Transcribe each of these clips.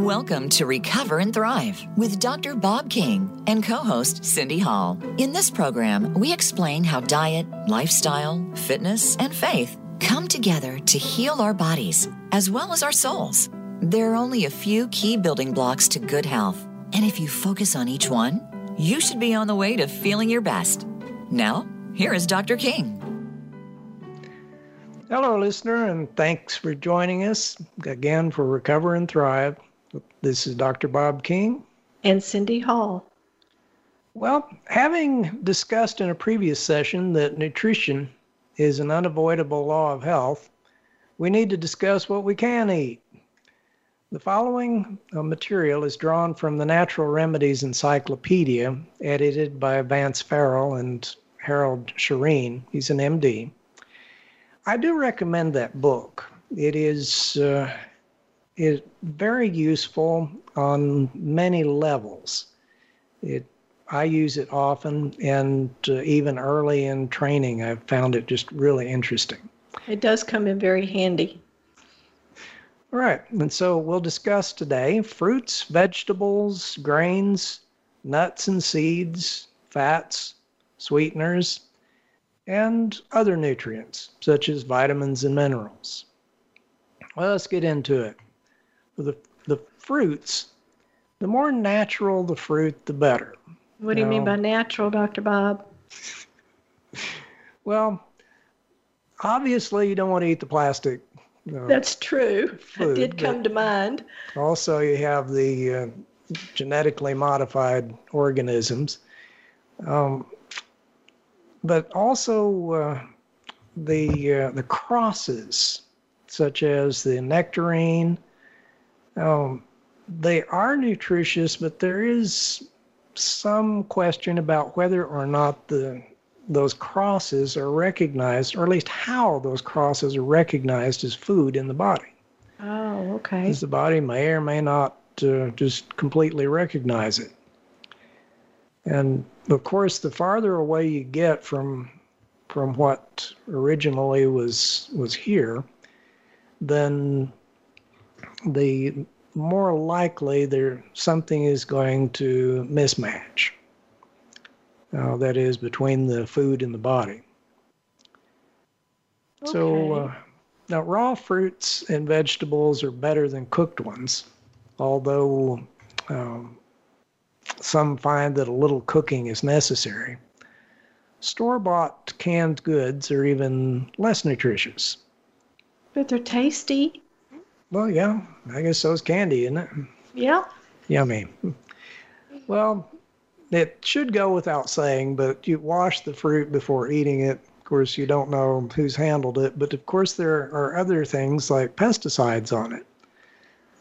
Welcome to Recover and Thrive with Dr. Bob King and co host Cindy Hall. In this program, we explain how diet, lifestyle, fitness, and faith come together to heal our bodies as well as our souls. There are only a few key building blocks to good health, and if you focus on each one, you should be on the way to feeling your best. Now, here is Dr. King. Hello, listener, and thanks for joining us again for Recover and Thrive. This is Dr. Bob King. And Cindy Hall. Well, having discussed in a previous session that nutrition is an unavoidable law of health, we need to discuss what we can eat. The following uh, material is drawn from the Natural Remedies Encyclopedia, edited by Vance Ferrell and Harold Cherne. He's an MD. I do recommend that book. It is uh, is very useful on many levels. It I use it often, and uh, even early in training, I've found it just really interesting. It does come in very handy. All right, and so we'll discuss today fruits, vegetables, grains, nuts and seeds, fats, sweeteners, and other nutrients such as vitamins and minerals. Well, let's get into it. The, the fruits, the more natural the fruit, the better. What do you, mean by natural, Dr. Bob? well, obviously, you don't want to eat the plastic. That's true. Food, did come to mind. Also, you have the uh, genetically modified organisms. Um, but also uh, the uh, the crosses, such as the nectarine. Um, they are nutritious, but there is some question about whether or not the those crosses are recognized, or at least how those crosses are recognized as food in the body. Oh, okay. Because the body may or may not uh, just completely recognize it. And of course, the farther away you get from from what originally was was here, then the more likely there something is going to mismatch. Uh, that is between the food and the body. Okay. So uh, now raw fruits and vegetables are better than cooked ones, although um, some find that a little cooking is necessary. Store bought canned goods are even less nutritious. But they're tasty. Well, yeah, I guess so is candy, isn't it? Yeah. Yummy. Well, it should go without saying, but you wash the fruit before eating it. Of course, you don't know who's handled it, but of course, there are other things like pesticides on it.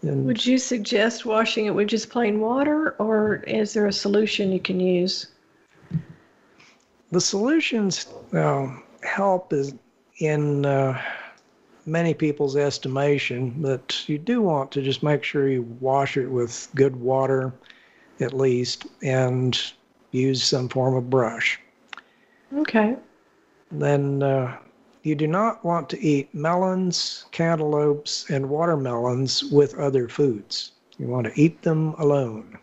And Would you suggest washing it with just plain water, or is there a solution you can use? The solutions uh, help is in uh, many people's estimation, but you do want to just make sure you wash it with good water at least and use some form of brush. Okay. Then uh, you do not want to eat melons, cantaloupes, and watermelons with other foods. You want to eat them alone.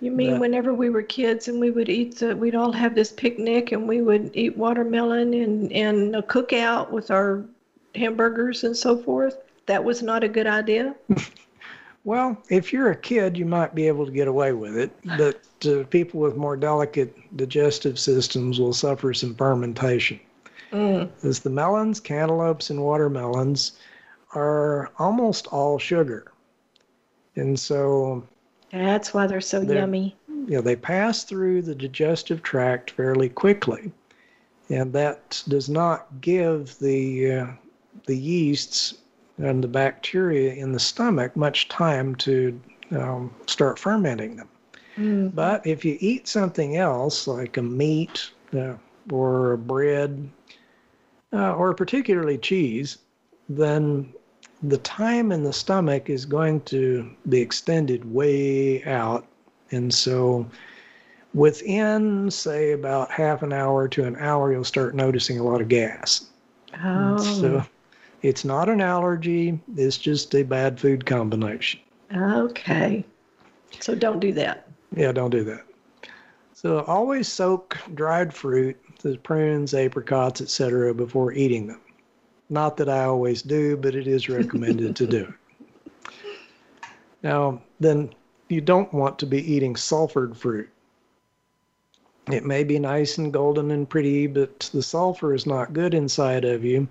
You mean whenever we were kids and we would eat the, we'd all have this picnic and we would eat watermelon and, and a cookout with our hamburgers and so forth? That was not a good idea? well, if you're a kid, you might be able to get away with it, but uh, people with more delicate digestive systems will suffer some fermentation. Mm. As the melons, cantaloupes, and watermelons are almost all sugar. And so that's why they're so they're, yummy. You know, they pass through the digestive tract fairly quickly. And that does not give the uh, the yeasts and the bacteria in the stomach much time to um, start fermenting them. Mm. But if you eat something else like a meat uh, or a bread uh, or particularly cheese, then the time in the stomach is going to be extended way out. And so within, say, about half an hour to an hour, you'll start noticing a lot of gas. Oh. So it's not an allergy, it's just a bad food combination. Okay. So don't do that. Yeah, don't do that. So always soak dried fruit, the prunes, apricots, etc., before eating them. Not that I always do, but it is recommended to do. Now, then you don't want to be eating sulfured fruit. It may be nice and golden and pretty, but the sulfur is not good inside of you.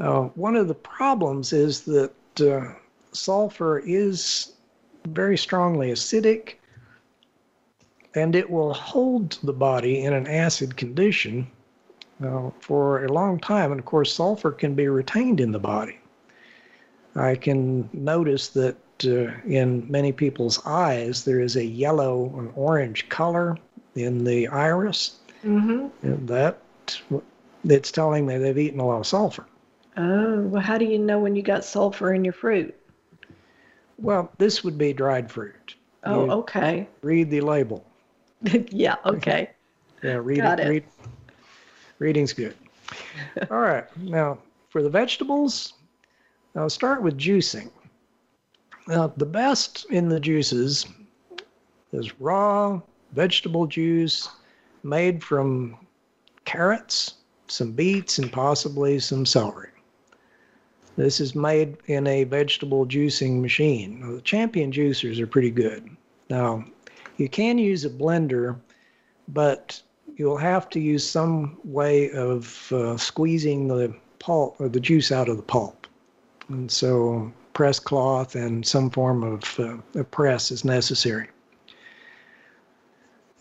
Uh, one of the problems is that uh, sulfur is very strongly acidic and it will hold the body in an acid condition uh, for a long time. And of course, sulfur can be retained in the body. I can notice that uh, in many people's eyes, there is a yellow and orange color in the iris. Mm-hmm. And that it's telling me they've eaten a lot of sulfur. Oh, well, how do you know when you got sulfur in your fruit? Well, this would be dried fruit. Oh, You okay. Read the label. yeah, okay. Yeah, read Got it. Read, reading's good. All right. Now, for the vegetables, I'll start with juicing. Now, the best in the juices is raw vegetable juice made from carrots, some beets, and possibly some celery. This is made in a vegetable juicing machine. Now, the champion juicers are pretty good. Now, you can use a blender, but you'll have to use some way of uh, squeezing the pulp or the juice out of the pulp. And so, press cloth and some form of uh, a press is necessary.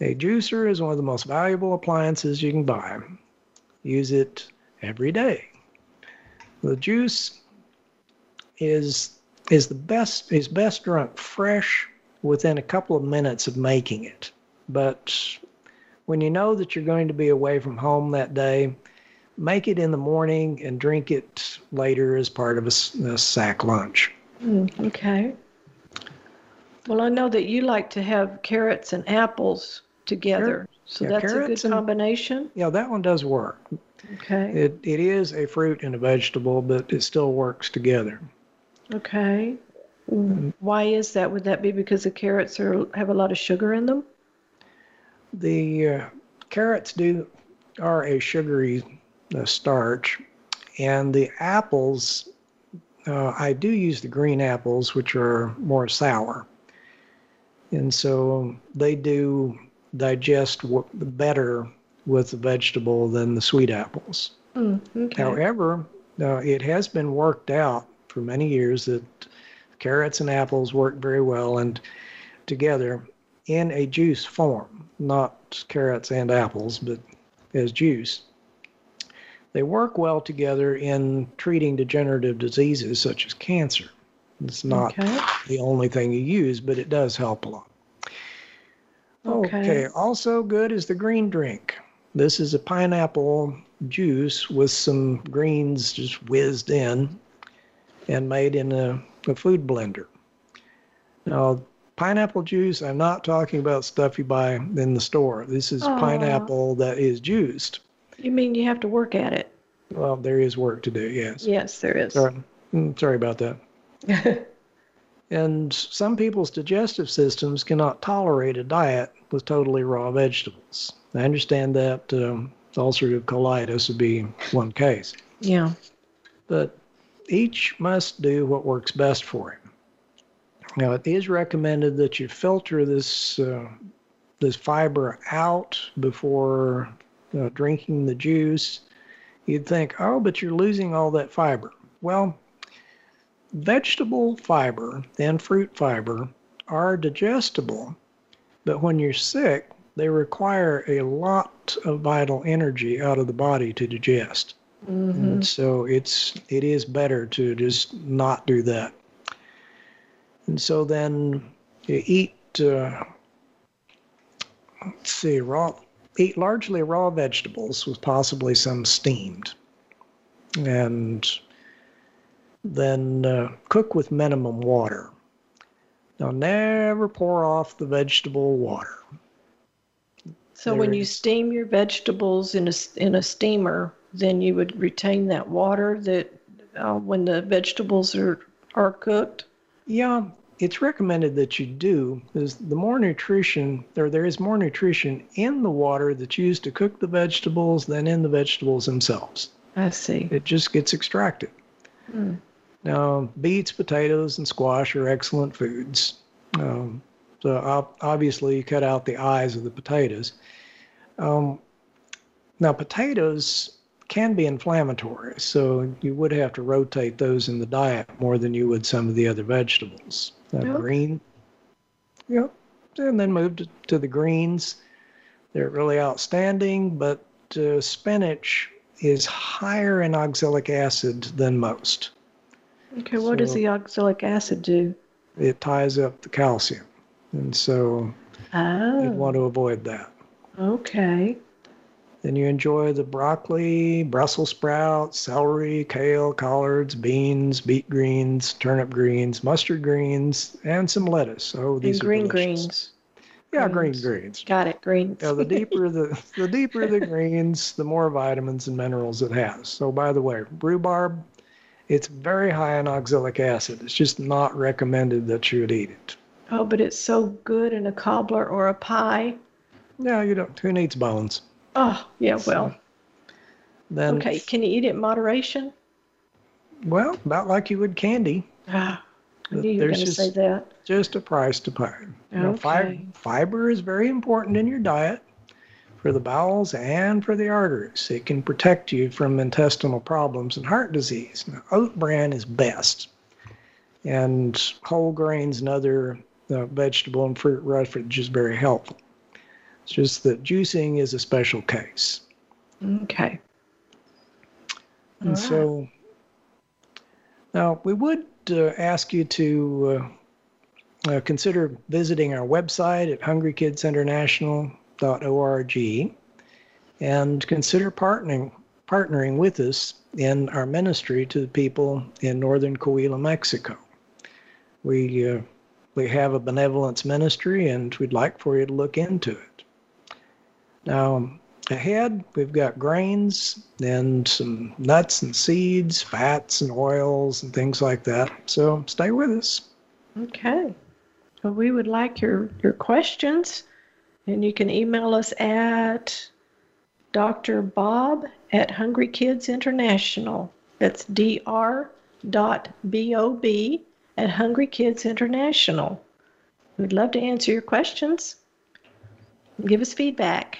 A juicer is one of the most valuable appliances you can buy. Use it every day. The juice is is the best is best drunk fresh within a couple of minutes of making it. But when you know that you're going to be away from home that day, make it in the morning and drink it later as part of a sack lunch. Mm, okay. Well, I know that you like to have carrots and apples together. So yeah, that's a good carrots and- combination. Yeah, that one does work. Okay. It it is a fruit and a vegetable, but it still works together. Okay. Why is that? Would that be because the carrots are have a lot of sugar in them? The uh, carrots do are a sugary uh, starch, and the apples. Uh, I do use the green apples, which are more sour, and so they do digest w- better with the vegetable than the sweet apples. Mm, okay. However, uh, it has been worked out for many years that carrots and apples work very well and together in a juice form, not carrots and apples, but as juice. They work well together in treating degenerative diseases such as cancer. It's not Okay. the only thing you use, but it does help a lot. Okay. okay. Also good is the green drink. This is a pineapple juice with some greens just whizzed in and made in a, a food blender. Now, pineapple juice, I'm not talking about stuff you buy in the store. This is Aw. pineapple that is juiced. You mean you have to work at it? Well, there is work to do, yes. Yes, there is. Sorry, Mm, sorry about that. And some people's digestive systems cannot tolerate a diet with totally raw vegetables. I understand that um, ulcerative colitis would be one case, yeah. but each must do what works best for him. Now, it is recommended that you filter this uh, this fiber out before uh, drinking the juice. You'd think, oh, but you're losing all that fiber. Well, vegetable fiber and fruit fiber are digestible, but when you're sick, they require a lot of vital energy out of the body to digest. Hmm so it's it is better to just not do that. And so then you eat uh, let's see raw eat largely raw vegetables with possibly some steamed, and then uh, cook with minimum water. Now never pour off the vegetable water. So when you steam your vegetables in a in a steamer, then you would retain that water that uh, when the vegetables are are cooked. Yeah, it's recommended that you do is the more nutrition or there is more nutrition in the water that's used to cook the vegetables than in the vegetables themselves. I see. It just gets extracted. Mm. Now, beets, potatoes, and squash are excellent foods. Um, so obviously, you cut out the eyes of the potatoes. Um, now, potatoes can be inflammatory, so you would have to rotate those in the diet more than you would some of the other vegetables. Uh, yep. Green, yep, and then move to, to, the greens. They're really outstanding, but uh, spinach is higher in oxalic acid than most. Okay, what so does the oxalic acid do? It ties up the calcium, and so oh. you'd want to avoid that. Okay. Then you enjoy the broccoli, Brussels sprouts, celery, kale, collards, beans, beet greens, turnip greens, mustard greens, and some lettuce. Oh, these and green are greens. Yeah, greens. green greens. Got it, greens. yeah, the deeper the the deeper the greens, the more vitamins and minerals it has. So, by the way, rhubarb, it's very high in oxalic acid. It's just not recommended that you would eat it. Oh, but it's so good in a cobbler or a pie. Yeah, you don't. Who needs bones? Oh, yeah, well. Then, okay, can you eat it in moderation? Well, about like you would candy. Ah, I knew you were going to say that. Just a price to pay. Okay. You know, fiber, fiber is very important in your diet for the bowels and for the arteries. It can protect you from intestinal problems and heart disease. Now, oat bran is best, and whole grains and other uh, vegetable and fruit roughage is very helpful. It's just that juicing is a special case. Okay. And right. so now we would uh, ask you to uh, uh, consider visiting our website at hungrykidsinternational.org and consider partnering partnering with us in our ministry to the people in northern Coahuila, Mexico. We uh, we have a benevolence ministry, and we'd like for you to look into it. Now, ahead, we've got grains and some nuts and seeds, fats and oils and things like that. So stay with us. Okay. Well, we would like your, your questions, and you can email us at Dr. Bob at Hungry Kids International. That's dr. dot bob at Hungry Kids International. We'd love to answer your questions. Give us feedback.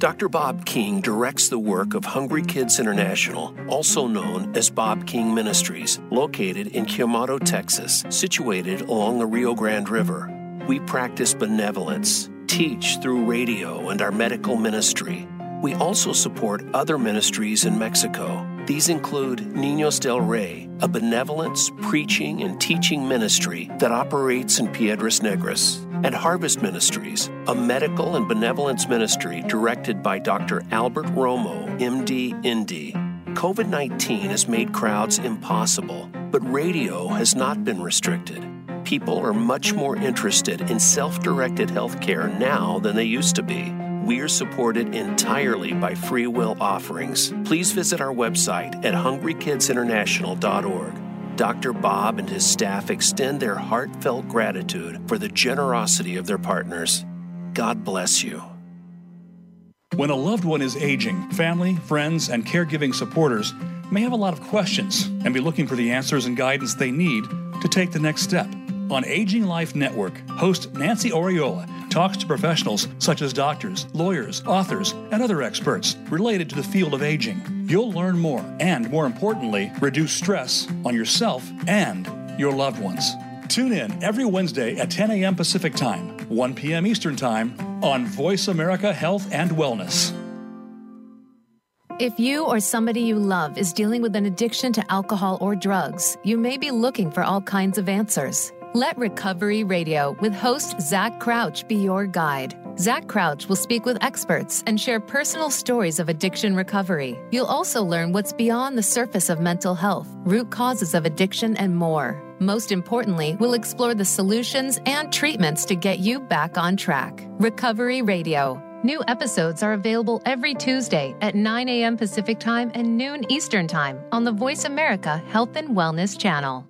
Dr. Bob King directs the work of Hungry Kids International, also known as Bob King Ministries, located in Quemado, Texas, situated along the Rio Grande River. We practice benevolence, teach through radio and our medical ministry. We also support other ministries in Mexico. These include Niños del Rey, a benevolence, preaching, and teaching ministry that operates in Piedras Negras and Harvest Ministries, a medical and benevolence ministry directed by Dr. Albert Romo, MD, ND. COVID 19 has made crowds impossible, but radio has not been restricted. People are much more interested in self directed healthcare now than they used to be. We are supported entirely by free will offerings. Please visit our website at hungrykidsinternational.org. Dr. Bob and his staff extend their heartfelt gratitude for the generosity of their partners. God bless you. When a loved one is aging, family, friends, and caregiving supporters may have a lot of questions and be looking for the answers and guidance they need to take the next step. On Aging Life Network, host Nancy Oriola talks to professionals such as doctors, lawyers, authors, and other experts related to the field of aging. You'll learn more and, more importantly, reduce stress on yourself and your loved ones. Tune in every Wednesday at 10 a.m. Pacific Time, 1 p.m. Eastern Time on Voice America Health and Wellness. If you or somebody you love is dealing with an addiction to alcohol or drugs, you may be looking for all kinds of answers. Let Recovery Radio with host Zach Crouch be your guide. Zach Crouch will speak with experts and share personal stories of addiction recovery. You'll also learn what's beyond the surface of mental health, root causes of addiction, and more. Most importantly, we'll explore the solutions and treatments to get you back on track. Recovery Radio. New episodes are available every Tuesday at 9 a.m. Pacific Time and noon Eastern Time on the Voice America Health and Wellness channel.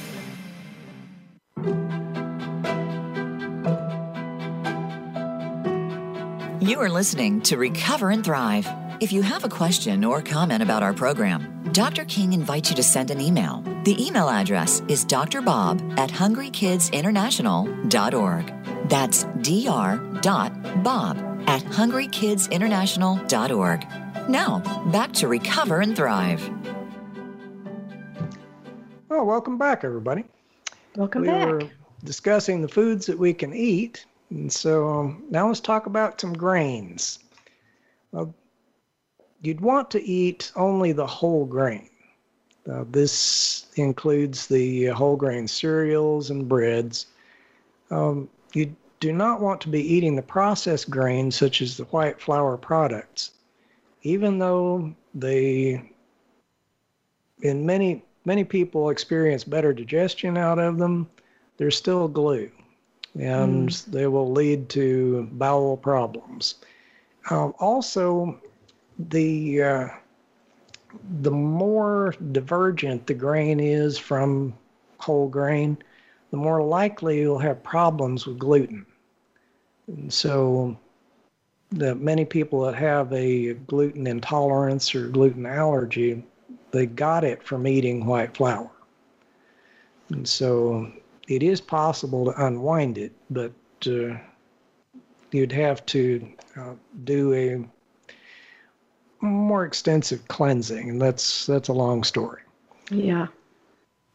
You are listening to Recover and Thrive. If you have a question or comment about our program, Dr. King invites you to send an email. The email address is drbob at hungrykidsinternational.org. That's dr.bob at hungrykidsinternational.org. Now, back to Recover and Thrive. Well, welcome back, everybody. Welcome we back. were discussing the foods that we can eat. And so um, now let's talk about some grains. You'd want to eat only the whole grain. Uh, this includes the whole grain cereals and breads. Um, you do not want to be eating the processed grains such as the white flour products, even though they, in many many people experience better digestion out of them. They're still glue and mm. they will lead to bowel problems. Um, also, the uh, the more divergent the grain is from whole grain, the more likely you'll have problems with gluten. And so, the many people that have a gluten intolerance or gluten allergy, they got it from eating white flour. And so it is possible to unwind it, but uh, you'd have to uh, do a more extensive cleansing, and that's that's a long story. Yeah.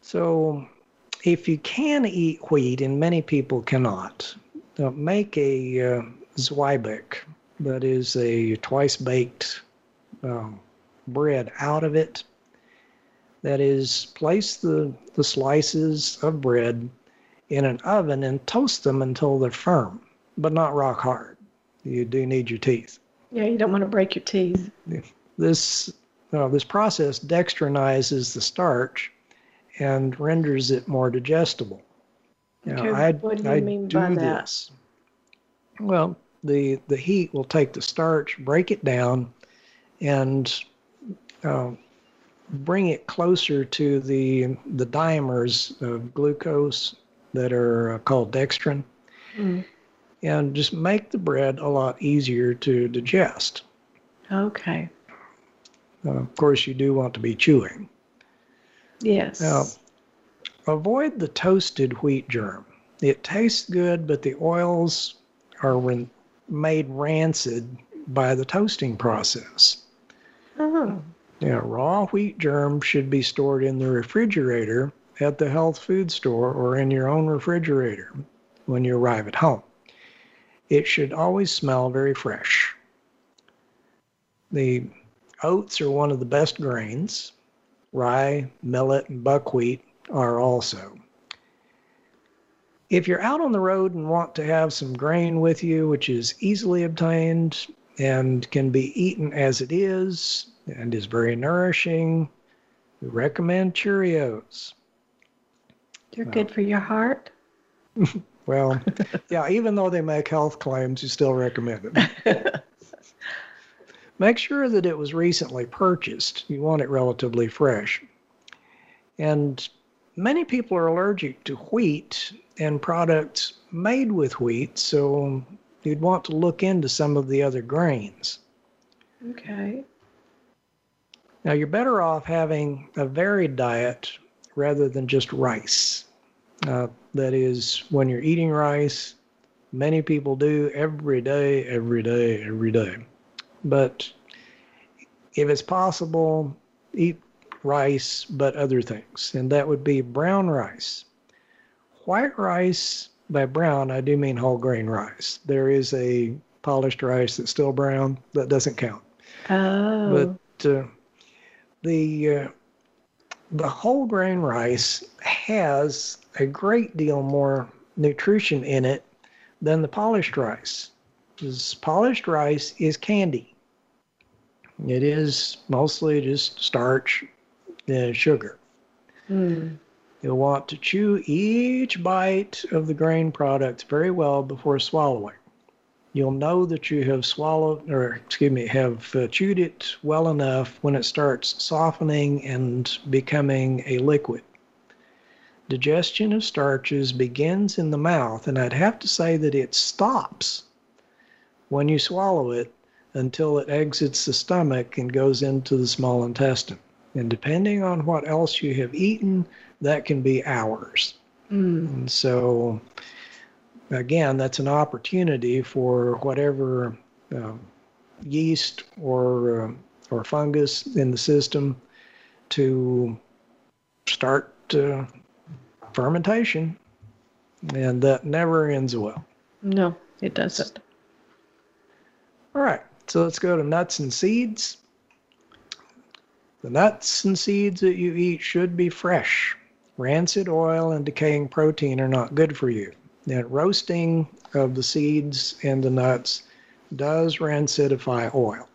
So, if you can eat wheat, and many people cannot, uh, make a uh, Zwieback that is a twice baked um, bread out of it. That is, place the, the slices of bread in an oven and toast them until they're firm, but not rock hard. You do need your teeth. Yeah, you don't want to break your teeth. This uh, this process dextrinizes the starch and renders it more digestible. Okay, now, what do you I mean do by this. that? Well, the the heat will take the starch, break it down, and uh, bring it closer to the the dimers of glucose that are uh, called dextrin, mm. and just make the bread a lot easier to digest. Okay. Uh, of course, you do want to be chewing. Yes. Now, avoid the toasted wheat germ. It tastes good, but the oils are ran- made rancid by the toasting process. Oh. Yeah, raw wheat germ should be stored in the refrigerator at the health food store or in your own refrigerator when you arrive at home. It should always smell very fresh. The oats are one of the best grains. Rye, millet, and buckwheat are also. If you're out on the road and want to have some grain with you, which is easily obtained and can be eaten as it is and is very nourishing, we recommend Cheerios. They're good for your heart. well, yeah, even though they make health claims, you still recommend it. make sure that it was recently purchased. You want it relatively fresh. And many people are allergic to wheat and products made with wheat, so you'd want to look into some of the other grains. Okay. Now, you're better off having a varied diet rather than just rice. Uh, that is, when you're eating rice, Many people do every day, every day, every day. But if it's possible, eat rice, but other things, and that would be brown rice. White rice, by brown, I do mean whole grain rice. There is a polished rice that's still brown, that doesn't count. Oh. But uh, the uh, the whole grain rice has a great deal more nutrition in it than the polished rice. Because polished rice is candy. It is mostly just starch and sugar. Mm. You'll want to chew each bite of the grain product very well before swallowing. You'll know that you have swallowed, or excuse me, have uh, chewed it well enough when it starts softening and becoming a liquid. Digestion of starches begins in the mouth, and I'd have to say that it stops when you swallow it until it exits the stomach and goes into the small intestine. And depending on what else you have eaten, that can be hours. Mm. And so, again, that's an opportunity for whatever uh, yeast or uh, or fungus in the system to start uh, fermentation, and that never ends well. No, it doesn't. All right, so let's go to nuts and seeds. The nuts and seeds that you eat should be fresh. Rancid oil and decaying protein are not good for you. And roasting of the seeds and the nuts does rancidify oil.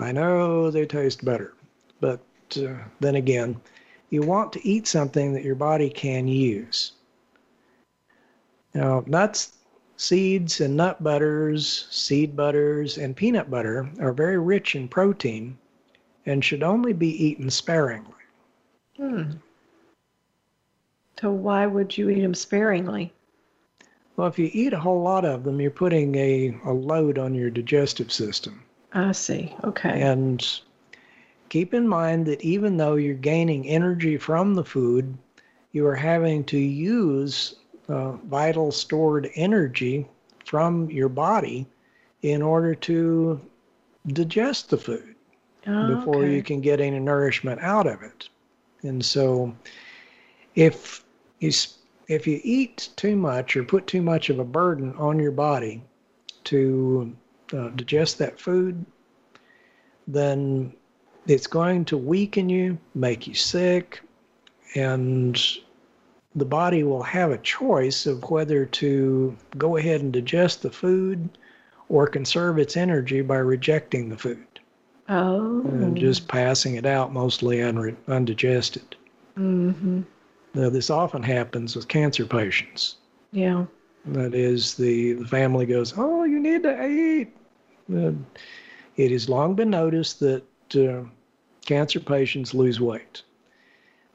I know they taste better, but uh, then again, you want to eat something that your body can use. Now, nuts, seeds, and nut butters, seed butters, and peanut butter are very rich in protein and should only be eaten sparingly. Hmm. So why would you eat them sparingly? Well, if you eat a whole lot of them, you're putting a, a load on your digestive system. I see. Okay. And keep in mind that even though you're gaining energy from the food, you are having to use uh, vital stored energy from your body in order to digest the food Oh, before okay. you can get any nourishment out of it. And so, if you if you eat too much or put too much of a burden on your body to uh, digest that food, then it's going to weaken you, make you sick, and the body will have a choice of whether to go ahead and digest the food or conserve its energy by rejecting the food Oh. and just passing it out mostly unre- undigested. Mm-hmm. Now, this often happens with cancer patients. Yeah. That is, the, the family goes, Oh, you need to eat. Uh, it has long been noticed that uh, cancer patients lose weight.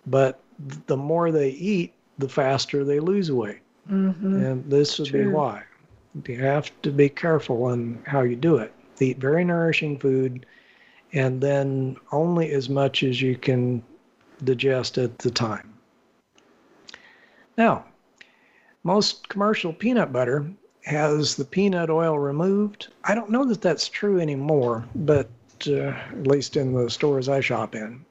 But the more they eat, the faster they lose weight. Mm-hmm. And this would be why. You have to be careful on how you do it. Eat very nourishing food and then only as much as you can digest at the time. Now, most commercial peanut butter has the peanut oil removed. I don't know that that's true anymore, but at least in the stores I shop in.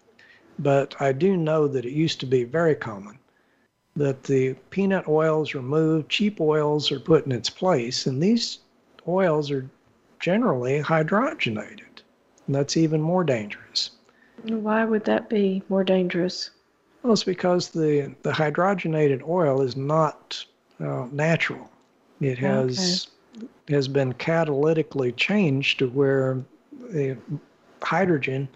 But I do know that it used to be very common that the peanut oil is removed, cheap oils are put in its place, and these oils are generally hydrogenated. And that's even more dangerous. Why would that be more dangerous? Well, it's because the, the hydrogenated oil is not uh, natural. It has has been catalytically changed to where the hydrogen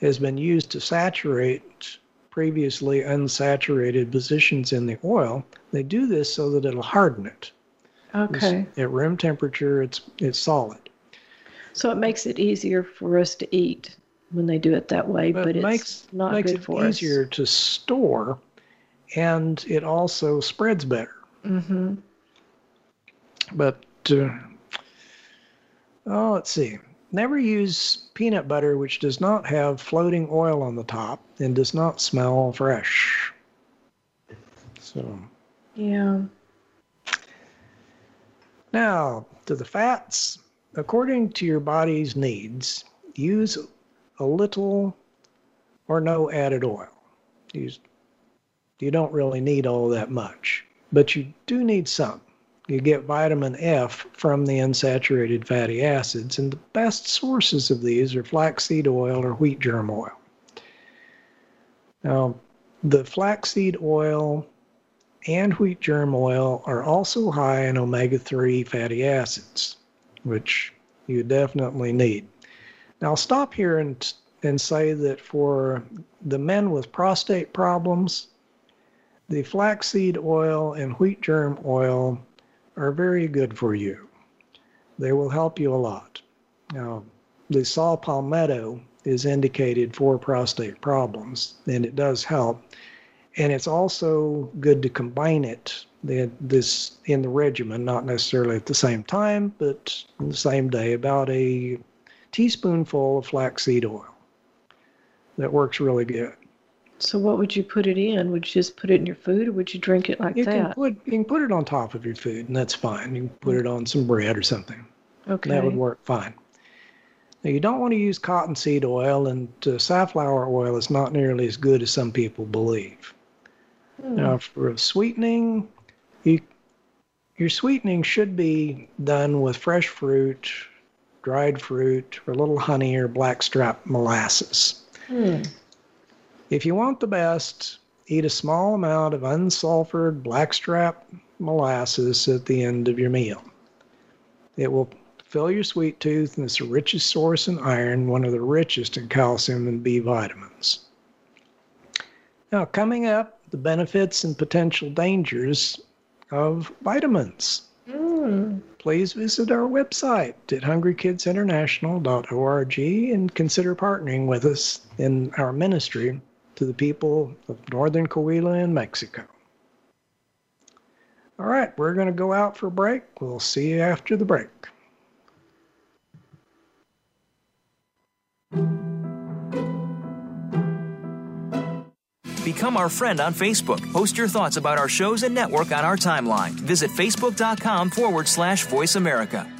has been used to saturate previously unsaturated positions in the oil. They do this so that it'll harden it. Okay. At room temperature, it's it's solid. So it makes it easier for us to eat when they do it that way, but, it it's makes not makes good it for easier to store, and it also spreads better. Mm-hmm. But uh, oh, let's see. Never use peanut butter which does not have floating oil on the top and does not smell fresh. So, Yeah. Now, to the fats, according to your body's needs, use a little or no added oil. Use, you don't really need all that much, but you do need some. You get vitamin F from the unsaturated fatty acids, and the best sources of these are flaxseed oil or wheat germ oil. Now, the flaxseed oil and wheat germ oil are also high in omega 3 fatty acids, which you definitely need. Now, I'll stop here and, and say that for the men with prostate problems, the flaxseed oil and wheat germ oil are very good for you. They will help you a lot. Now, the saw palmetto is indicated for prostate problems, and it does help. And it's also good to combine it this in the regimen, not necessarily at the same time, but the same day, about a teaspoonful of flaxseed oil. That works really good. So what would you put it in? Would you just put it in your food, or would you drink it like you that? Can put, you can put it on top of your food, and that's fine. You can put it on some bread or something. Okay. That would work fine. Now, you don't want to use cottonseed oil, and uh, safflower oil is not nearly as good as some people believe. Hmm. Now, for sweetening, you, your sweetening should be done with fresh fruit, dried fruit, or a little honey or blackstrap molasses. Hmm. If you want the best, eat a small amount of unsulfured blackstrap molasses at the end of your meal. It will fill your sweet tooth and it's the richest source in iron, one of the richest in calcium and B vitamins. Now, coming up, the benefits and potential dangers of vitamins. Mm. Please visit our website at hungrykidsinternational.org and consider partnering with us in our ministry to the people of northern Coahuila and Mexico. All right, we're going to go out for a break. We'll see you after the break. Become our friend on Facebook. Post your thoughts about our shows and network on our timeline. Visit facebook.com forward slash voice America.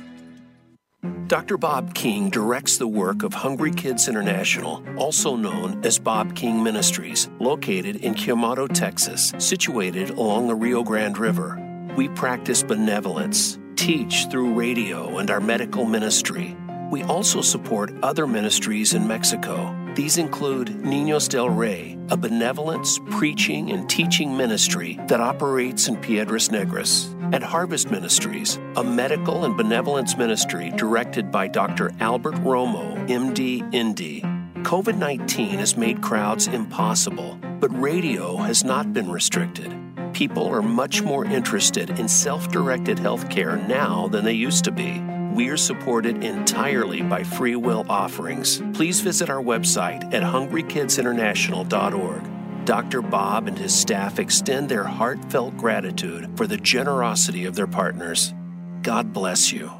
Dr. Bob King directs the work of Hungry Kids International, also known as Bob King Ministries, located in Quemado, Texas, situated along the Rio Grande River. We practice benevolence, teach through radio and our medical ministry. We also support other ministries in Mexico these include Niños del Rey, a benevolence, preaching, and teaching ministry that operates in Piedras Negras, and Harvest Ministries, a medical and benevolence ministry directed by Dr. Albert Romo, MD, ND. COVID 19 has made crowds impossible, but radio has not been restricted. People are much more interested in self directed healthcare now than they used to be. We are supported entirely by free will offerings. Please visit our website at hungrykidsinternational.org. Dr. Bob and his staff extend their heartfelt gratitude for the generosity of their partners. God bless you.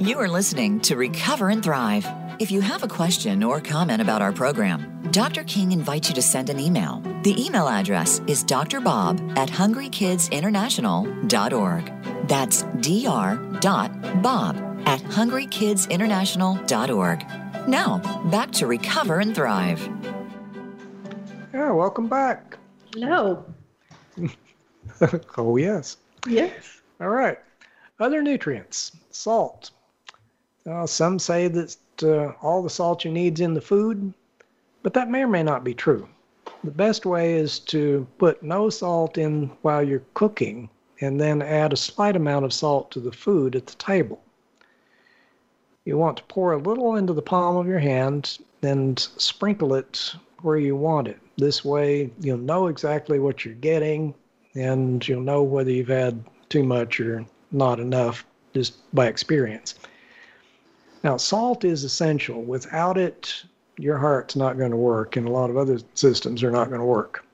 You are listening to Recover and Thrive. If you have a question or comment about our program, Dr. King invites you to send an email. The email address is drbob at hungrykidsinternational.org. That's dr.bob at hungrykidsinternational.org. Now, back to Recover and Thrive. Yeah, welcome back. Hello. oh, yes. Yes. All right. Other nutrients salt, uh, some say that uh, all the salt you need is in the food, but that may or may not be true. The best way is to put no salt in while you're cooking and then add a slight amount of salt to the food at the table. You want to pour a little into the palm of your hand and sprinkle it where you want it. This way, you'll know exactly what you're getting and you'll know whether you've had too much or not enough just by experience. Now, salt is essential. Without it, your heart's not going to work, and a lot of other systems are not going to work.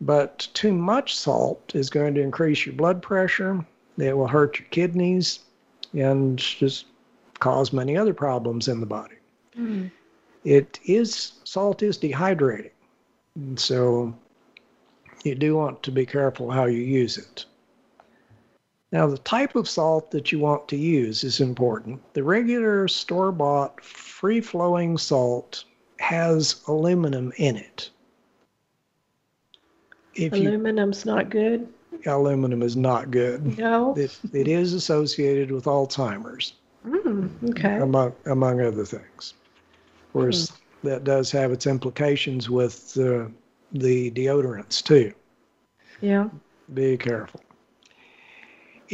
But too much salt is going to increase your blood pressure, it will hurt your kidneys, and just cause many other problems in the body. Mm. It is, salt is dehydrating. And so you do want to be careful how you use it. Now, the type of salt that you want to use is important. The regular store bought free flowing salt has aluminum in it. If Aluminum's you, not good? Aluminum is not good. No. It, it is associated with Alzheimer's. Mm, okay. Among, among other things. Of course, mm. that does have its implications with uh, the deodorants too. Yeah. Be careful.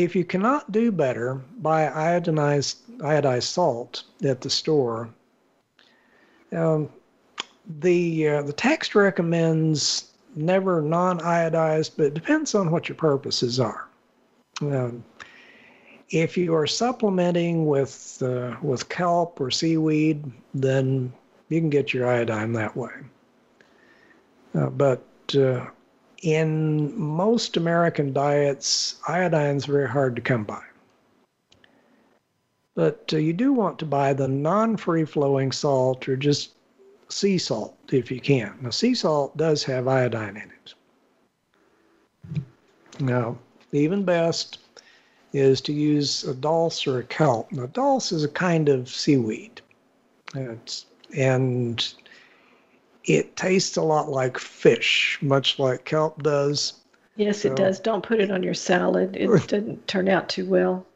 If you cannot do better, buy iodized, iodized salt at the store. Um, the uh, the text recommends never non-iodized, but it depends on what your purposes are. Um, if you are supplementing with uh, with kelp or seaweed, then you can get your iodine that way. Uh, but uh, in most American diets, iodine is very hard to come by. But uh, you do want to buy the non free flowing salt or just sea salt if you can. Now, sea salt does have iodine in it. Now, even best is to use a dulse or a kelp. Now, dulse is a kind of seaweed. It's, and it tastes a lot like fish, much like kelp does. Yes, so, it does. Don't put it on your salad. It didn't turn out too well.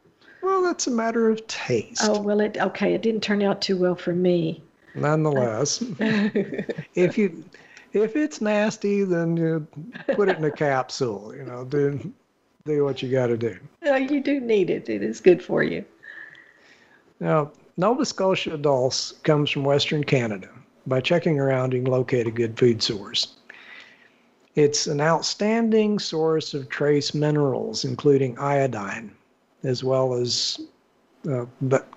Well, that's a matter of taste. Oh well, it okay. It didn't turn out too well for me. Nonetheless, if you if it's nasty, then you put it in a capsule. You know, do do what you got to do. No, you do need it. It is good for you. Now, Nova Scotia dulse comes from Western Canada. By checking around, you can locate a good food source. It's an outstanding source of trace minerals, including iodine, as well as uh,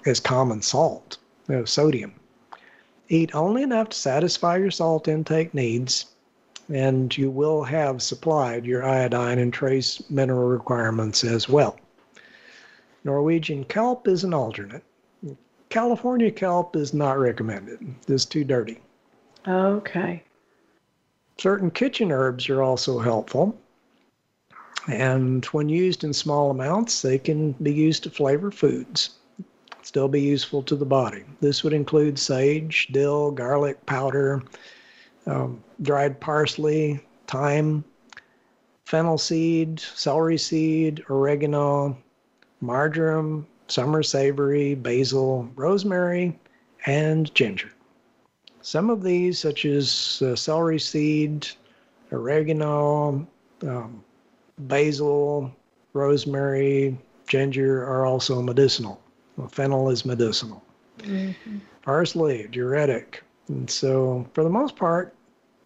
as common salt, you know, sodium. Eat only enough to satisfy your salt intake needs, and you will have supplied your iodine and trace mineral requirements as well. Norwegian kelp is an alternate. California kelp is not recommended. It's too dirty. Okay. Certain kitchen herbs are also helpful. And when used in small amounts, they can be used to flavor foods, still be useful to the body. This would include sage, dill, garlic powder, um, dried parsley, thyme, fennel seed, celery seed, oregano, marjoram, summer savory, basil, rosemary, and ginger. Some of these, such as uh, celery seed, oregano, um, basil, rosemary, ginger, are also medicinal. Well, fennel is medicinal. Mm-hmm. Parsley, diuretic. And so, for the most part,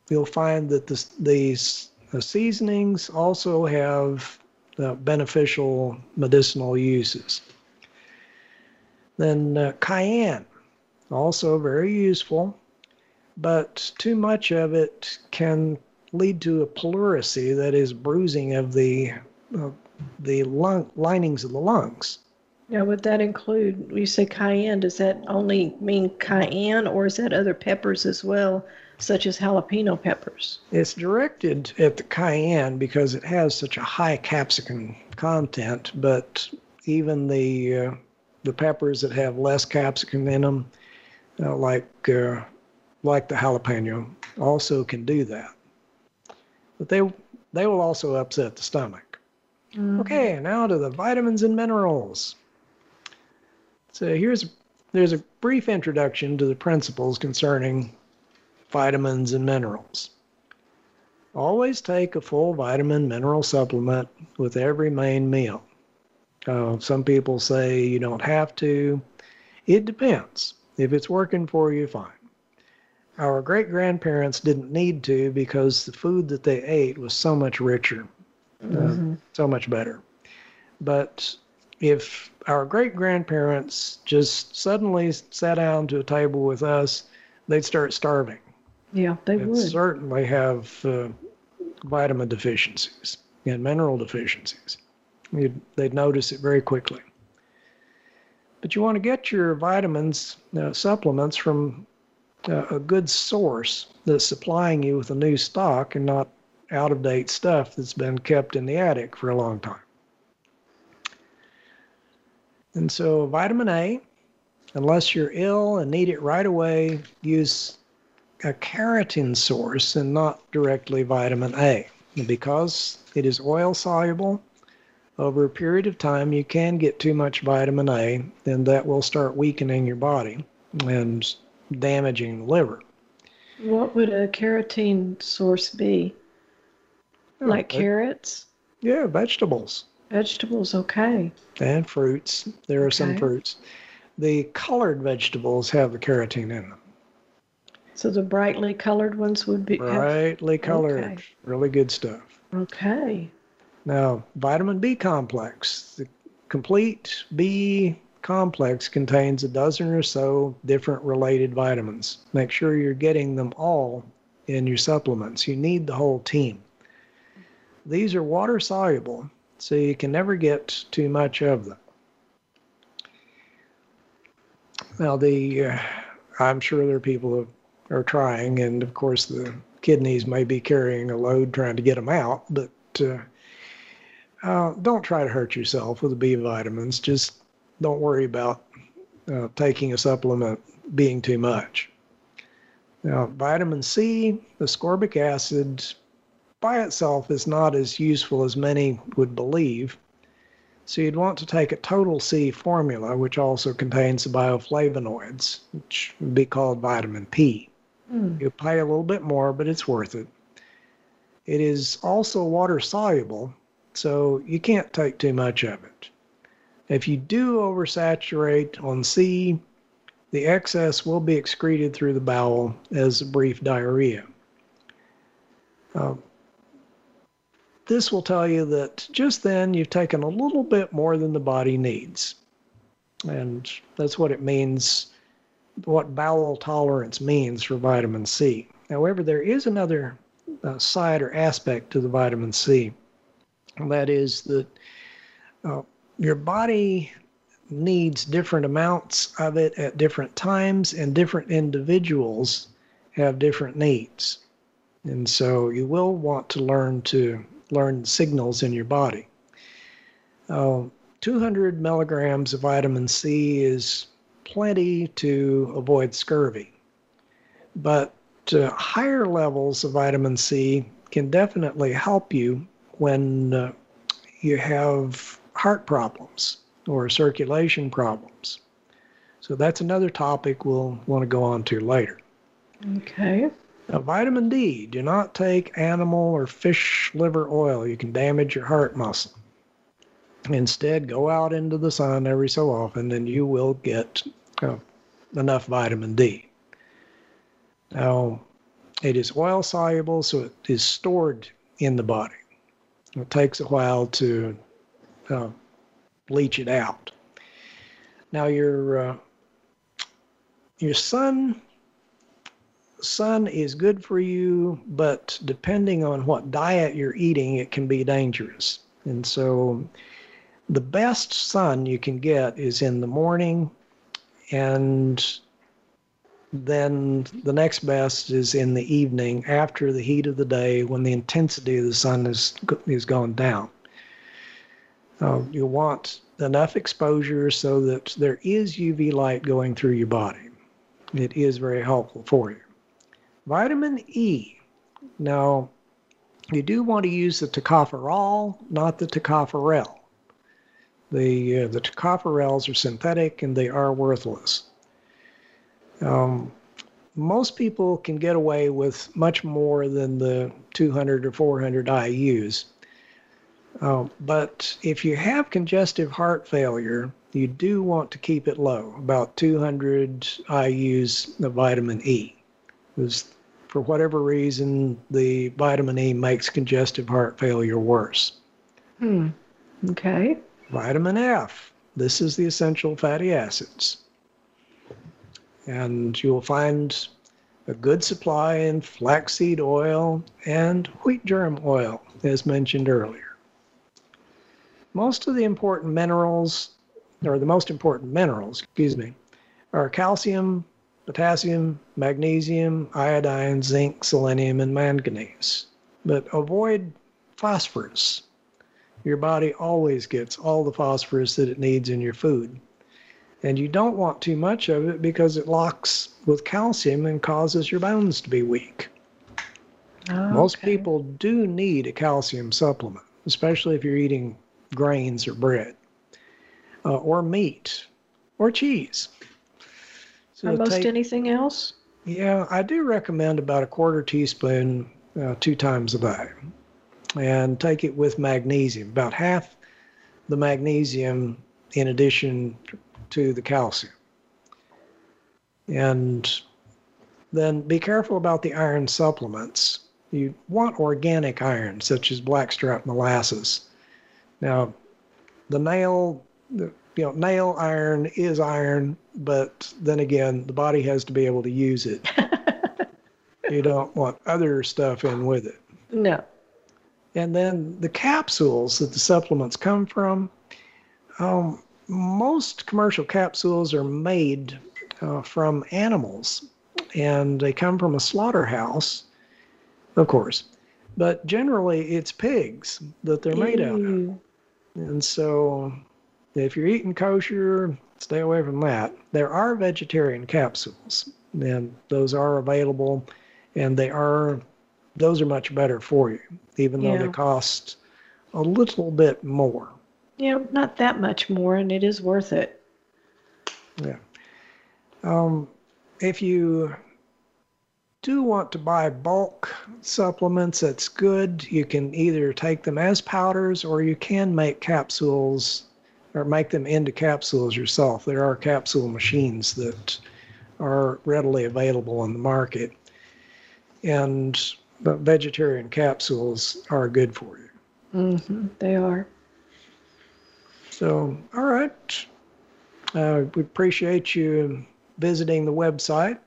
you'll find that this, these uh, seasonings also have uh, beneficial medicinal uses. Then uh, cayenne, also very useful, but too much of it can lead to a pleurisy, that is bruising of the uh, the lung linings of the lungs. Now, would that include, you say cayenne, does that only mean cayenne or is that other peppers as well, such as jalapeno peppers? It's directed at the cayenne because it has such a high capsicum content, but even the uh, the peppers that have less capsicum in them, uh, like uh, like the jalapeno, also can do that. But they they will also upset the stomach. Mm-hmm. Okay, now to the vitamins and minerals. So here's there's a brief introduction to the principles concerning vitamins and minerals. Always take a full vitamin mineral supplement with every main meal. Uh, some people say you don't have to. It depends. If it's working for you, fine. Our great grandparents didn't need to because the food that they ate was so much richer mm-hmm. uh, so much better. But if our great grandparents just suddenly sat down to a table with us, they'd start starving. Yeah, they would. Certainly have uh, vitamin deficiencies and mineral deficiencies. You'd, they'd notice it very quickly. But you want to get your vitamins, uh, supplements from uh, a good source that's supplying you with a new stock and not out of date stuff that's been kept in the attic for a long time. And so, vitamin A, unless you're ill and need it right away, use a carotene source and not directly vitamin A. Because it is oil soluble, over a period of time, you can get too much vitamin A, and that will start weakening your body and damaging the liver. What would a carotene source be? Oh, like carrots? Yeah, vegetables. Vegetables, okay. And fruits. There are okay. some fruits. The colored vegetables have the carotene in them. So the brightly colored ones would be brightly colored. Okay. Really good stuff. Okay. Now, vitamin B complex. The complete B complex contains a dozen or so different related vitamins. Make sure you're getting them all in your supplements. You need the whole team. These are water soluble, so you can never get too much of them. Now, the uh, I'm sure there are people who are trying, and of course the kidneys may be carrying a load trying to get them out, but uh, uh, don't try to hurt yourself with the B vitamins. Just don't worry about uh, taking a supplement being too much. Now, vitamin C, ascorbic acid, by itself is not as useful as many would believe. So you'd want to take a total C formula, which also contains the bioflavonoids, which would be called vitamin P. Mm. You pay a little bit more, but it's worth it. It is also water soluble, so you can't take too much of it. If you do oversaturate on C, the excess will be excreted through the bowel as brief diarrhea. Uh, this will tell you that just then you've taken a little bit more than the body needs. And that's what it means, what bowel tolerance means for vitamin C. However, there is another uh, side or aspect to the vitamin C, that is that uh, your body needs different amounts of it at different times, and different individuals have different needs. And so you will want to learn to learn signals in your body. Uh, 200 milligrams of vitamin C is plenty to avoid scurvy. But uh, higher levels of vitamin C can definitely help you when uh, you have heart problems or circulation problems. So that's another topic we'll want to go on to later. Okay. Now, vitamin D, do not take animal or fish liver oil. You can damage your heart muscle. Instead, go out into the sun every so often and you will get uh, enough vitamin D. Now, it is oil soluble, so it is stored in the body. It takes a while to uh, bleach it out. Now your uh, your sun sun is good for you, but depending on what diet you're eating, it can be dangerous. And so the best sun you can get is in the morning and then the next best is in the evening after the heat of the day when the intensity of the sun is is gone down. Uh, you want enough exposure so that there is UV light going through your body. It is very helpful for you. Vitamin E. Now, you do want to use the tocopherol, not the tocopherol. The, uh, the tocopherols are synthetic and they are worthless. Um, most people can get away with much more than the 200 or 400 IUs. Uh, but if you have congestive heart failure, you do want to keep it low, about 200 IU's of vitamin E. Because for whatever reason, the vitamin E makes congestive heart failure worse. Hmm. Okay. Vitamin F. This is the essential fatty acids. And you will find a good supply in flaxseed oil and wheat germ oil, as mentioned earlier. Most of the important minerals, or the most important minerals, excuse me, are calcium, potassium, magnesium, iodine, zinc, selenium, and manganese. But avoid phosphorus. Your body always gets all the phosphorus that it needs in your food. And you don't want too much of it because it locks with calcium and causes your bones to be weak. Oh, Most okay. people do need a calcium supplement, especially if you're eating grains or bread, uh, or meat, or cheese. So or most take, anything else? Yeah, I do recommend about a quarter teaspoon uh, two times a day. And take it with magnesium, about half the magnesium in addition to the calcium. And then be careful about the iron supplements. You want organic iron, such as blackstrap molasses. Now, the nail, you know, nail iron is iron, but then again, the body has to be able to use it. you don't want other stuff in with it. No. And then the capsules that the supplements come from, um, most commercial capsules are made uh, from animals and they come from a slaughterhouse, of course. But generally, it's pigs that they're made out of. And so, if you're eating kosher, stay away from that. There are vegetarian capsules, and those are available, and they are those are much better for you, even yeah. though they cost a little bit more. Yeah, not that much more, and it is worth it. Yeah. Um, if you do want to buy bulk supplements, that's good. You can either take them as powders or you can make capsules or make them into capsules yourself. There are capsule machines that are readily available on the market. And vegetarian capsules are good for you. Mm-hmm, they are. So, all right. Uh, we appreciate you visiting the website,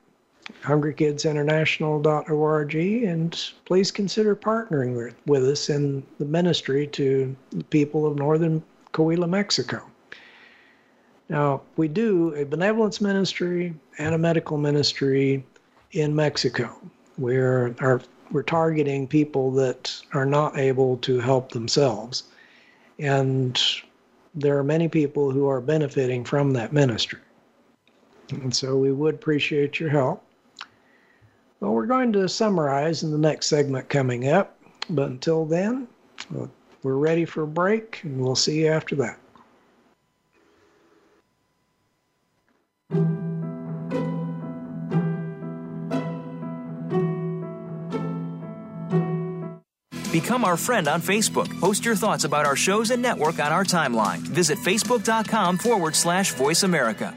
hungrykidsinternational.org, and please consider partnering with, with us in the ministry to the people of northern Coahuila, Mexico. Now, we do a benevolence ministry and a medical ministry in Mexico, where our, we're targeting people that are not able to help themselves. And there are many people who are benefiting from that ministry. And so we would appreciate your help. Well, we're going to summarize in the next segment coming up. But until then, we're ready for a break, and we'll see you after that. Become our friend on Facebook. Post your thoughts about our shows and network on our timeline. Visit facebook.com forward slash voice America.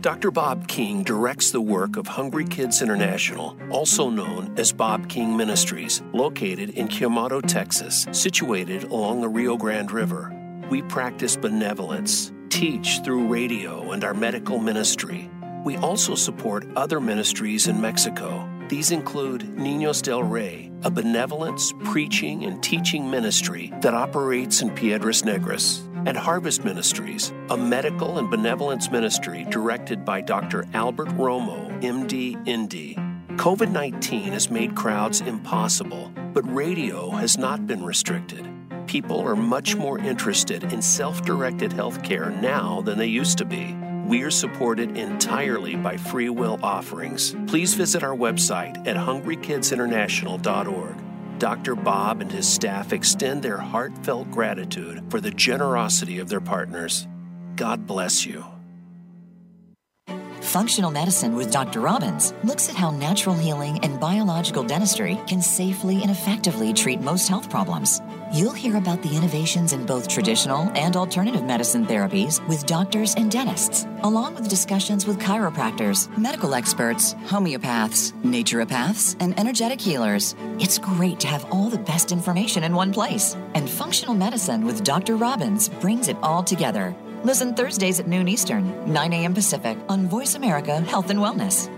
Dr. Bob King directs the work of Hungry Kids International, also known as Bob King Ministries, located in Quemado, Texas, situated along the Rio Grande River. We practice benevolence, teach through radio and our medical ministry. We also support other ministries in Mexico these include Niños del Rey, a benevolence, preaching, and teaching ministry that operates in Piedras Negras, and Harvest Ministries, a medical and benevolence ministry directed by Dr. Albert Romo, MD, ND. COVID 19 has made crowds impossible, but radio has not been restricted. People are much more interested in self directed healthcare now than they used to be. We are supported entirely by free will offerings. Please visit our website at hungrykidsinternational.org. Dr. Bob and his staff extend their heartfelt gratitude for the generosity of their partners. God bless you. Functional Medicine with Dr. Robbins looks at how natural healing and biological dentistry can safely and effectively treat most health problems You'll hear about the innovations in both traditional and alternative medicine therapies with doctors and dentists, along with discussions with chiropractors, medical experts, homeopaths, naturopaths, and energetic healers. It's great to have all the best information in one place. And functional medicine with Dr. Robbins brings it all together. Listen Thursdays at noon Eastern, 9 a.m. Pacific on Voice America Health and Wellness.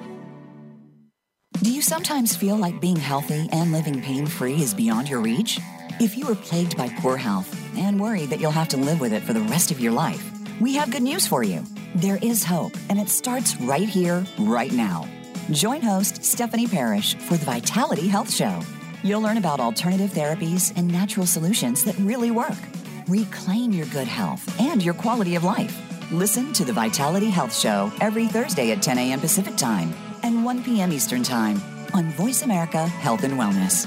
Do you sometimes feel like being healthy and living pain free is beyond your reach? If you are plagued by poor health and worry that you'll have to live with it for the rest of your life, we have good news for you. There is hope, and it starts right here, right now. Join host Stephanie Parrish for the Vitality Health Show. You'll learn about alternative therapies and natural solutions that really work. Reclaim your good health and your quality of life. Listen to the Vitality Health Show every Thursday at 10 a.m. Pacific Time and 1 p.m. Eastern Time on Voice America Health and Wellness.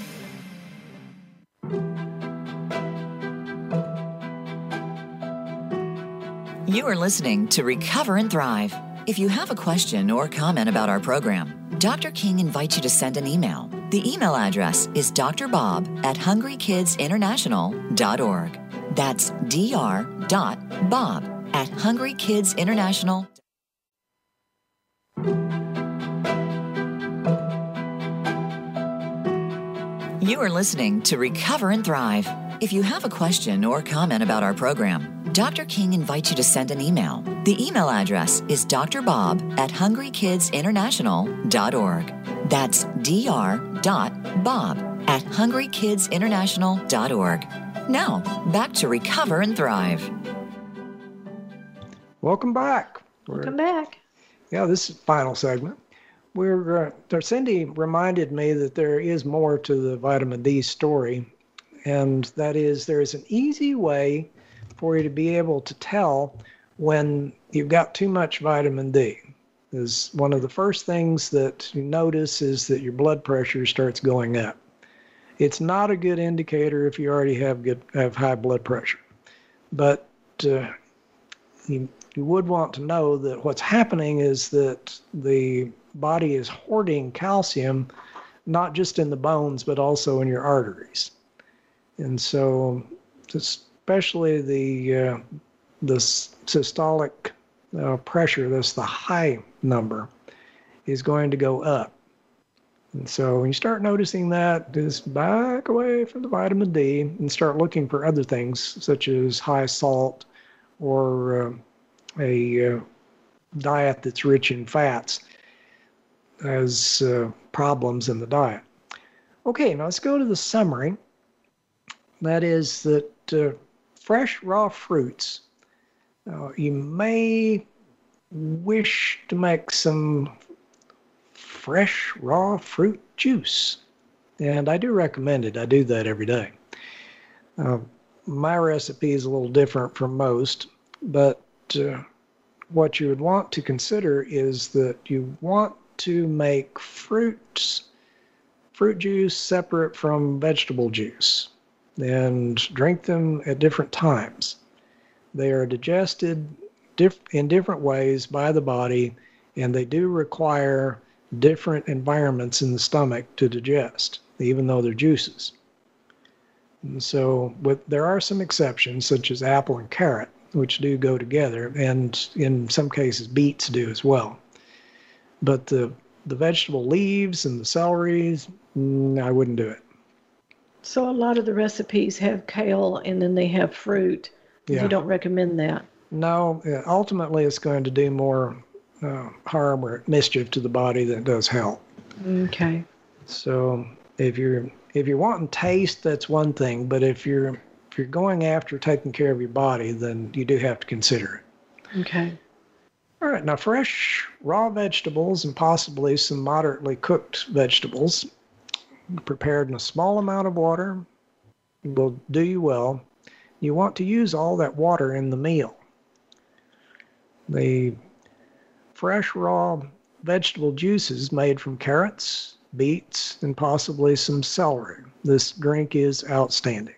You are listening to Recover and Thrive. If you have a question or comment about our program, Dr. King invites you to send an email. The email address is drbob at hungrykidsinternational.org. That's dr.bob at hungrykidsinternational. You are listening to Recover and Thrive. If you have a question or comment about our program, Dr. King invites you to send an email. The email address is drbob at hungrykidsinternational.org. That's dr.bob at hungrykidsinternational.org. Now, back to Recover and Thrive. Welcome back. Welcome back. Yeah, this is final segment. We're uh, Cindy reminded me that there is more to the vitamin D story, and that is there is an easy way for you to be able to tell when you've got too much vitamin D. Is one of the first things that you notice is that your blood pressure starts going up. It's not a good indicator if you already have good have high blood pressure, but uh, you, you would want to know that what's happening is that the body is hoarding calcium not just in the bones but also in your arteries. And so especially the uh, the systolic uh, pressure, that's the high number, is going to go up. And so when you start noticing that, just back away from the vitamin D and start looking for other things such as high salt or uh, a uh, diet that's rich in fats as uh, problems in the diet. Okay, now let's go to the summary. That is that uh, fresh raw fruits. Uh, you may wish to make some fresh raw fruit juice. And I do recommend it. I do that every day. Uh, my recipe is a little different from most, but uh, what you would want to consider is that you want to make fruits, fruit juice separate from vegetable juice and drink them at different times. They are digested diff- in different ways by the body, and they do require different environments in the stomach to digest, even though they're juices. And so, but there are some exceptions, such as apple and carrot, which do go together, and in some cases, beets do as well. But the the vegetable leaves and the celeries, mm, I wouldn't do it. So a lot of the recipes have kale and then they have fruit. Yeah. You don't recommend that. No, ultimately it's going to do more uh, harm or mischief to the body than it does help. Okay. So if you're if you're wanting taste, that's one thing. But if you're if you're going after taking care of your body, then you do have to consider it. Okay. All right. Now, fresh raw vegetables and possibly some moderately cooked vegetables prepared in a small amount of water will do you well. you want to use all that water in the meal. The fresh raw vegetable juices made from carrots, beets, and possibly some celery. This drink is outstanding.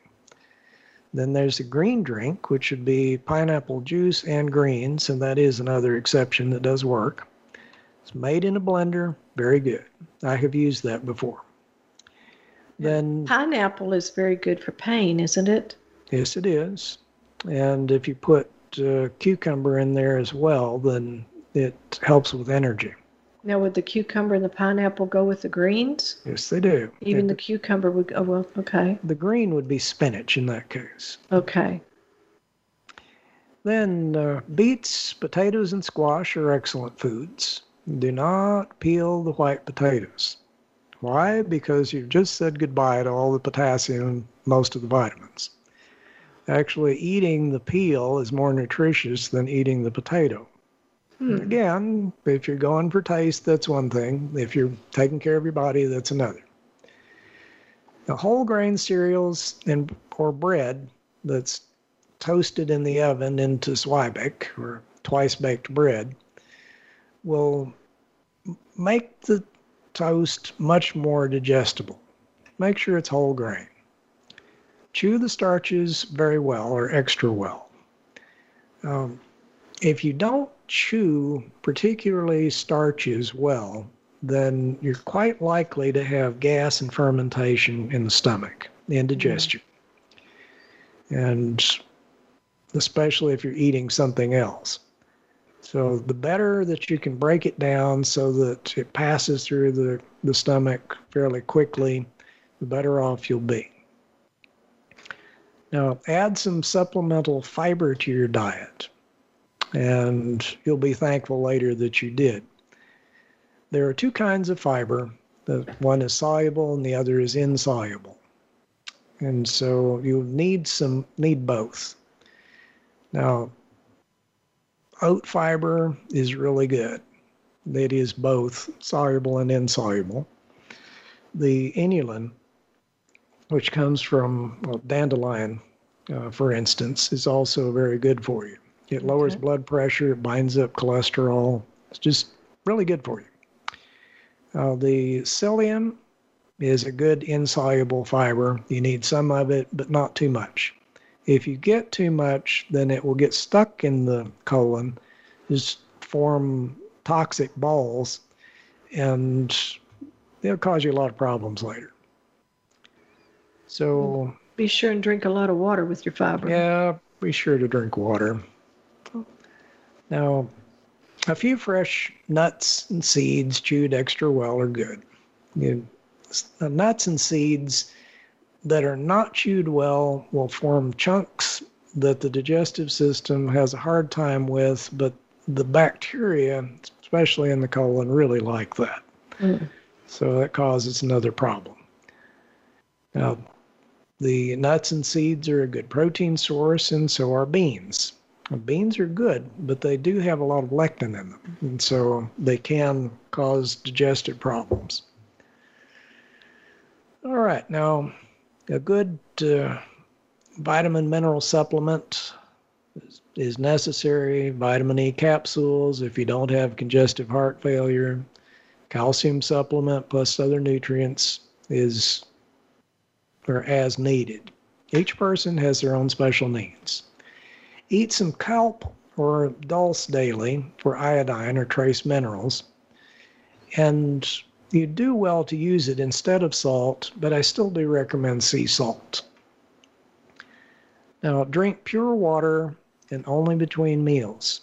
Then there's a green drink, which would be pineapple juice and greens, and that is another exception that does work. It's made in a blender, very good. I have used that before. Then pineapple is very good for pain, isn't it? Yes, it is. And if you put uh, cucumber in there as well, then it helps with energy. Now, would the cucumber and the pineapple go with the greens? Yes, they do. Even the cucumber would go, well, okay. The green would be spinach in that case. Okay. Then uh, beets, potatoes, and squash are excellent foods. Do not peel the white potatoes. Why? Because you've just said goodbye to all the potassium and most of the vitamins. Actually, eating the peel is more nutritious than eating the potato. Hmm. Again, if you're going for taste, that's one thing. If you're taking care of your body, that's another. The whole grain cereals and or bread that's toasted in the oven into Zwieback or twice baked bread will make the toast much more digestible. Make sure it's whole grain. Chew the starches very well or extra well. Um, if you don't chew particularly starches well, then you're quite likely to have gas and fermentation in the stomach, indigestion. Mm-hmm. And especially if you're eating something else. So the better that you can break it down so that it passes through the, the stomach fairly quickly, the better off you'll be. Now, add some supplemental fiber to your diet and you'll be thankful later that you did. There are two kinds of fiber. The one is soluble and the other is insoluble. And so you need some need both. Now, oat fiber is really good. It is both soluble and insoluble. The inulin, which comes from well, dandelion, uh, for instance, is also very good for you. It lowers okay. blood pressure, it binds up cholesterol. It's just really good for you. Uh, the psyllium is a good insoluble fiber. You need some of it, but not too much. If you get too much, then it will get stuck in the colon, just form toxic balls, and it'll cause you a lot of problems later. So be sure and drink a lot of water with your fiber. Yeah, be sure to drink water. Now, a few fresh nuts and seeds chewed extra well are good. You, nuts and seeds that are not chewed well will form chunks that the digestive system has a hard time with, but the bacteria, especially in the colon, really like that. Mm. So that causes another problem. Now, the nuts and seeds are a good protein source, and so are beans. Beans are good, but they do have a lot of lectin in them, and so they can cause digestive problems. All right, now a good uh, vitamin mineral supplement is, is necessary. Vitamin E capsules if you don't have congestive heart failure. Calcium supplement plus other nutrients is or as needed. Each person has their own special needs. Eat some kelp or dulse daily for iodine or trace minerals. And you do well to use it instead of salt, but I still do recommend sea salt. Now, drink pure water and only between meals.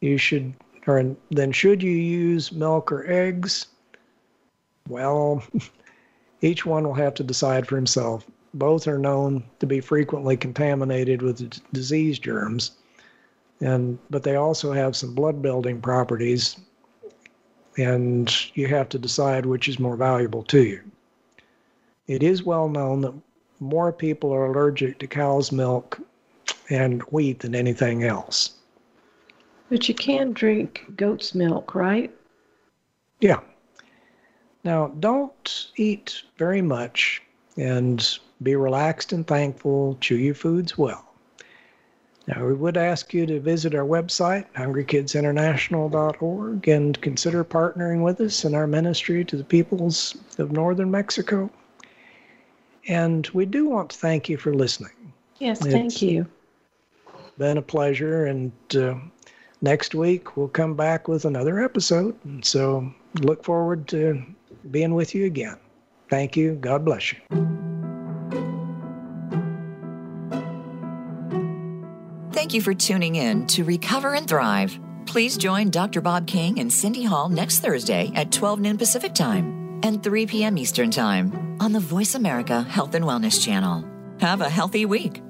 You should, or then should you use milk or eggs? Well, each one will have to decide for himself. Both are known to be frequently contaminated with disease germs, and but they also have some blood building properties, and you have to decide which is more valuable to you. It is well known that more people are allergic to cow's milk and wheat than anything else. But you can drink goat's milk, right? Yeah. Now, don't eat very much and be relaxed and thankful, chew your foods well. Now, we would ask you to visit our website, hungrykidsinternational.org, and consider partnering with us in our ministry to the peoples of northern Mexico. And we do want to thank you for listening. Yes, thank it's you. Been a pleasure. And uh, next week, we'll come back with another episode. And so look forward to being with you again. Thank you. God bless you. Thank you for tuning in to Recover and Thrive. Please join Dr. Bob King and Cindy Hall next Thursday at 12 noon Pacific Time and 3 p.m. Eastern Time on the Voice America Health and Wellness Channel. Have a healthy week.